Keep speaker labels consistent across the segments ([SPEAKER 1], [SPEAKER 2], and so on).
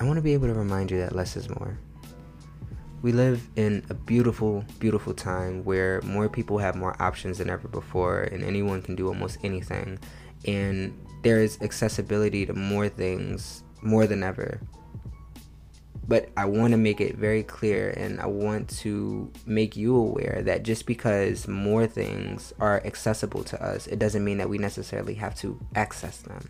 [SPEAKER 1] I want to be able to remind you that less is more. We live in a beautiful, beautiful time where more people have more options than ever before, and anyone can do almost anything. And there is accessibility to more things more than ever. But I want to make it very clear and I want to make you aware that just because more things are accessible to us, it doesn't mean that we necessarily have to access them.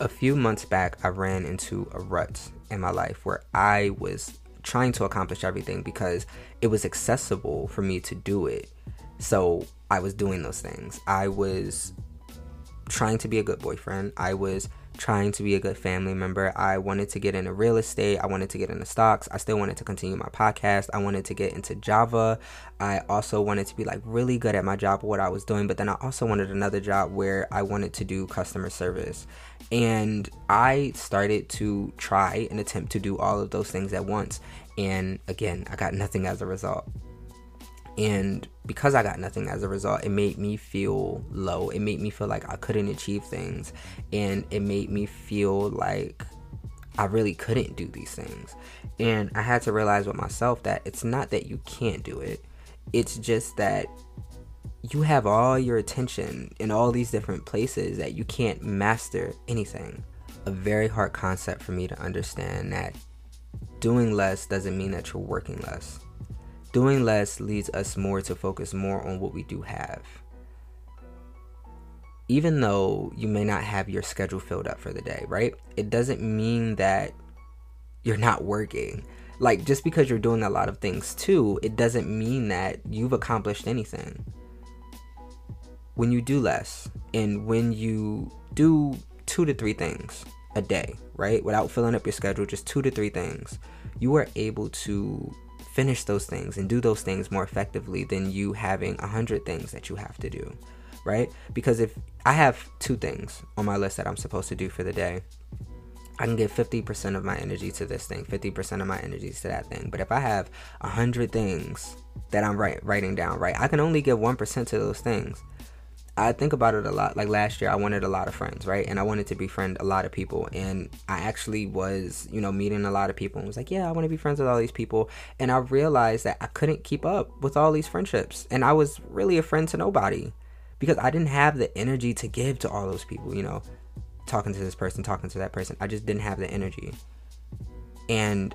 [SPEAKER 1] A few months back, I ran into a rut in my life where I was trying to accomplish everything because it was accessible for me to do it. So I was doing those things. I was trying to be a good boyfriend. I was trying to be a good family member. I wanted to get into real estate. I wanted to get into stocks. I still wanted to continue my podcast. I wanted to get into Java. I also wanted to be like really good at my job, what I was doing. But then I also wanted another job where I wanted to do customer service. And I started to try and attempt to do all of those things at once. And again, I got nothing as a result. And because I got nothing as a result, it made me feel low. It made me feel like I couldn't achieve things. And it made me feel like I really couldn't do these things. And I had to realize with myself that it's not that you can't do it, it's just that you have all your attention in all these different places that you can't master anything. A very hard concept for me to understand that doing less doesn't mean that you're working less Doing less leads us more to focus more on what we do have. Even though you may not have your schedule filled up for the day, right? It doesn't mean that you're not working. Like, just because you're doing a lot of things too, it doesn't mean that you've accomplished anything. When you do less and when you do two to three things a day, right? Without filling up your schedule, just two to three things, you are able to finish those things and do those things more effectively than you having a hundred things that you have to do right because if i have two things on my list that i'm supposed to do for the day I can give 50% of my energy to this thing, 50% of my energy to that thing. But if I have 100 things that I'm write, writing down, right, I can only give 1% to those things. I think about it a lot. Like last year, I wanted a lot of friends, right? And I wanted to befriend a lot of people. And I actually was, you know, meeting a lot of people and was like, yeah, I want to be friends with all these people. And I realized that I couldn't keep up with all these friendships. And I was really a friend to nobody because I didn't have the energy to give to all those people, you know, talking to this person, talking to that person. I just didn't have the energy. And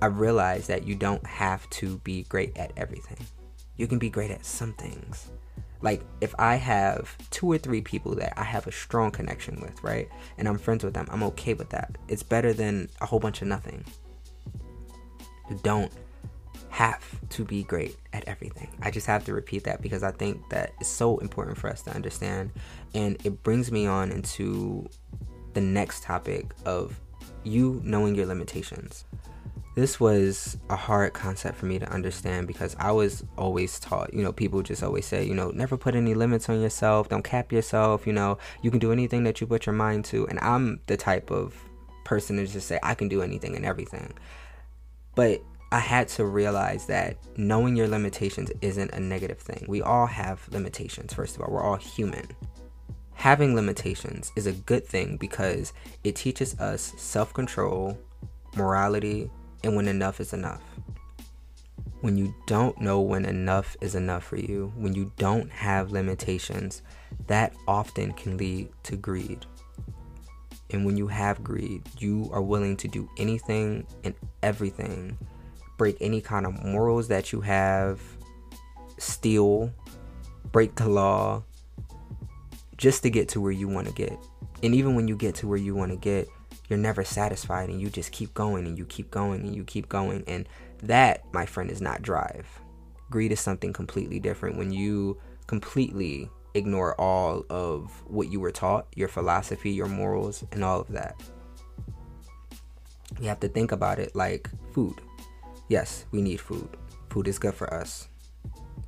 [SPEAKER 1] I realized that you don't have to be great at everything, you can be great at some things like if I have two or three people that I have a strong connection with, right? And I'm friends with them, I'm okay with that. It's better than a whole bunch of nothing. You don't have to be great at everything. I just have to repeat that because I think that it's so important for us to understand. And it brings me on into the next topic of you knowing your limitations this was a hard concept for me to understand because I was always taught, you know, people just always say, you know, never put any limits on yourself, don't cap yourself, you know, you can do anything that you put your mind to. And I'm the type of person to just say, I can do anything and everything. But I had to realize that knowing your limitations isn't a negative thing. We all have limitations, first of all, we're all human. Having limitations is a good thing because it teaches us self control, morality, and when enough is enough. When you don't know when enough is enough for you, when you don't have limitations, that often can lead to greed. And when you have greed, you are willing to do anything and everything, break any kind of morals that you have, steal, break the law, just to get to where you want to get. And even when you get to where you want to get, you're never satisfied and you just keep going and you keep going and you keep going. And that, my friend, is not drive. Greed is something completely different when you completely ignore all of what you were taught, your philosophy, your morals, and all of that. You have to think about it like food. Yes, we need food. Food is good for us.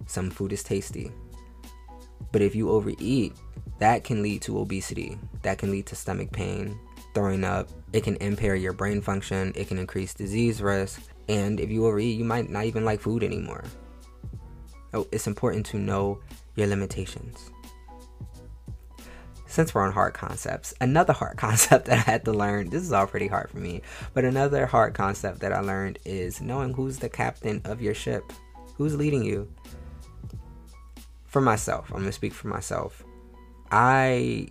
[SPEAKER 1] Some food is tasty. But if you overeat, that can lead to obesity. That can lead to stomach pain throwing up. It can impair your brain function, it can increase disease risk, and if you overeat, you might not even like food anymore. Oh, it's important to know your limitations. since we're on hard concepts, another hard concept that I had to learn, this is all pretty hard for me, but another hard concept that I learned is knowing who's the captain of your ship, who's leading you. For myself, I'm gonna speak for myself. I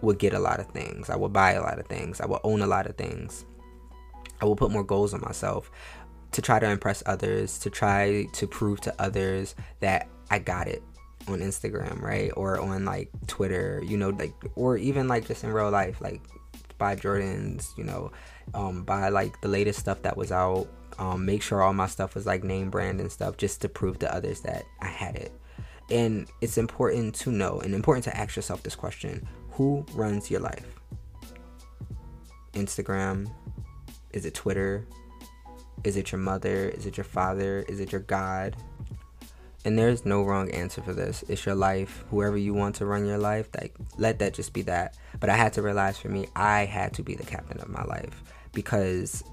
[SPEAKER 1] would get a lot of things. I would buy a lot of things. I would own a lot of things. I would put more goals on myself to try to impress others, to try to prove to others that I got it on Instagram, right? Or on like Twitter, you know, like or even like just in real life, like buy Jordans, you know, um, buy like the latest stuff that was out. Um, make sure all my stuff was like name brand and stuff just to prove to others that I had it. And it's important to know and important to ask yourself this question who runs your life? Instagram? Is it Twitter? Is it your mother? Is it your father? Is it your God? And there's no wrong answer for this. It's your life. Whoever you want to run your life, like let that just be that. But I had to realize for me, I had to be the captain of my life because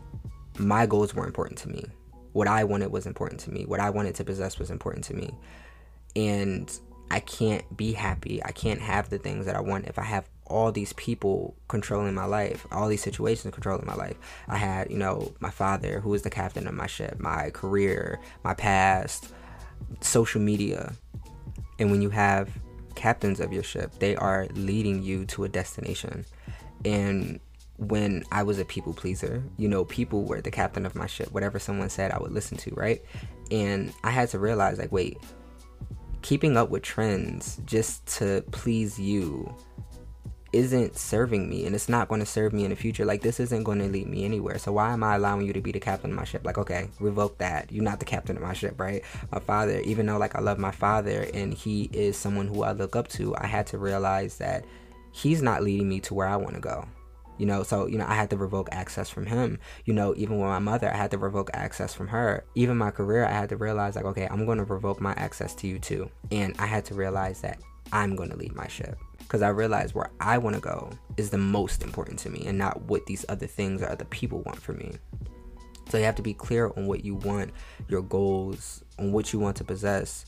[SPEAKER 1] my goals were important to me. What I wanted was important to me. What I wanted to possess was important to me. And I can't be happy. I can't have the things that I want if I have all these people controlling my life, all these situations controlling my life. I had, you know, my father, who was the captain of my ship, my career, my past, social media. And when you have captains of your ship, they are leading you to a destination. And when I was a people pleaser, you know, people were the captain of my ship. Whatever someone said, I would listen to, right? And I had to realize, like, wait, keeping up with trends just to please you isn't serving me and it's not going to serve me in the future. Like, this isn't going to lead me anywhere. So, why am I allowing you to be the captain of my ship? Like, okay, revoke that. You're not the captain of my ship, right? My father, even though, like, I love my father and he is someone who I look up to, I had to realize that he's not leading me to where I want to go you know so you know i had to revoke access from him. You know even with my mother i had to revoke access from her. Even my career i had to realize like okay i'm going to revoke my access to you too. And i had to realize that i'm going to lead my ship. Because i realized where i want to go is the most important to me and not what these other things or other people want for me. So you have to be clear on what you want your goals on what you want to possess.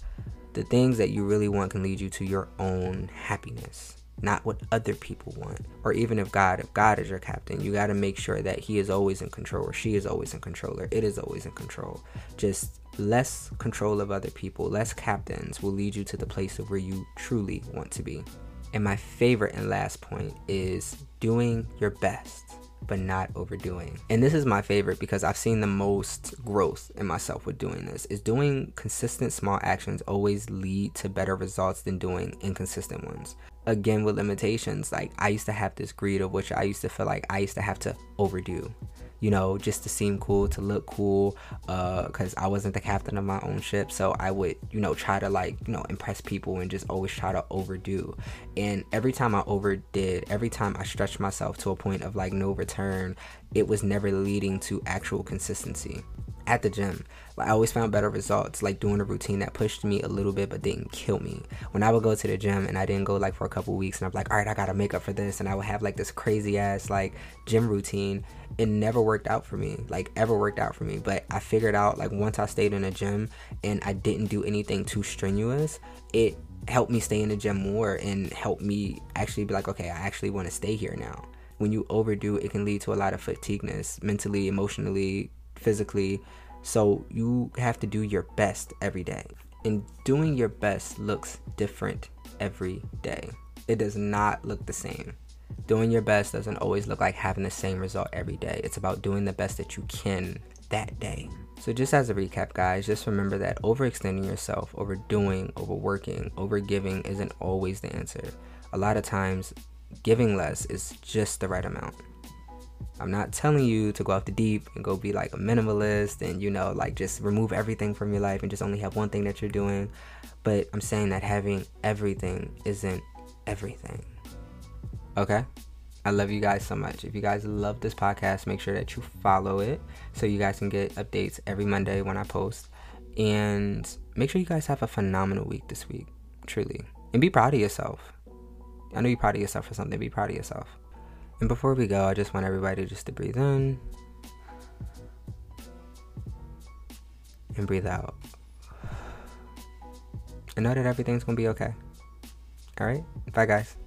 [SPEAKER 1] The things that you really want can lead you to your own happiness not what other people want. Or even if God, if God is your captain, you got to make sure that He is always in control, or she is always in control, or it is always in control. Just less control of other people, less captains will lead you to the place of where you truly want to be. And my favorite and last point is doing your best but not overdoing. And this is my favorite because I've seen the most growth in myself with doing this. Is doing consistent small actions always lead to better results than doing inconsistent ones again with limitations like i used to have this greed of which i used to feel like i used to have to overdo you know just to seem cool to look cool uh because i wasn't the captain of my own ship. So i would you know try to like you know impress people and just always try to overdo. And every time i overdid every time i stretched myself to a point of like no return it was never leading to actual consistency at the gym. Like I always found better results like doing a routine that pushed me a little bit but didn't kill me. When I would go to the gym and I didn't go like for a couple weeks and I'm like, all right, I gotta make up for this and I would have like this crazy ass like gym routine. It never worked out for me, like ever worked out for me. But I figured out like once I stayed in a gym and I didn't do anything too strenuous, it helped me stay in the gym more and helped me actually be like, okay, I actually want to stay here now. When you overdo, it can lead to a lot of fatigueness, mentally, emotionally, physically. So you have to do your best every day. And doing your best looks different every day. It does not look the same. Doing your best doesn't always look like having the same result every day. It's about doing the best that you can that day. So, just as a recap, guys, just remember that overextending yourself, overdoing, overworking, overgiving isn't always the answer. A lot of times, giving less is just the right amount. I'm not telling you to go off the deep and go be like a minimalist and you know like just remove everything from your life and just only have one thing that you're doing. But I'm saying that having everything isn't everything. Okay? I love you guys so much. If you guys love this podcast, make sure that you follow it so you guys can get updates every Monday when I post. And make sure you guys have a phenomenal week this week, truly. And be proud of yourself. I know you're proud of yourself for something. Be proud of yourself. And before we go, I just want everybody just to breathe in and breathe out. And know that everything's gonna be okay. Alright? Bye, guys.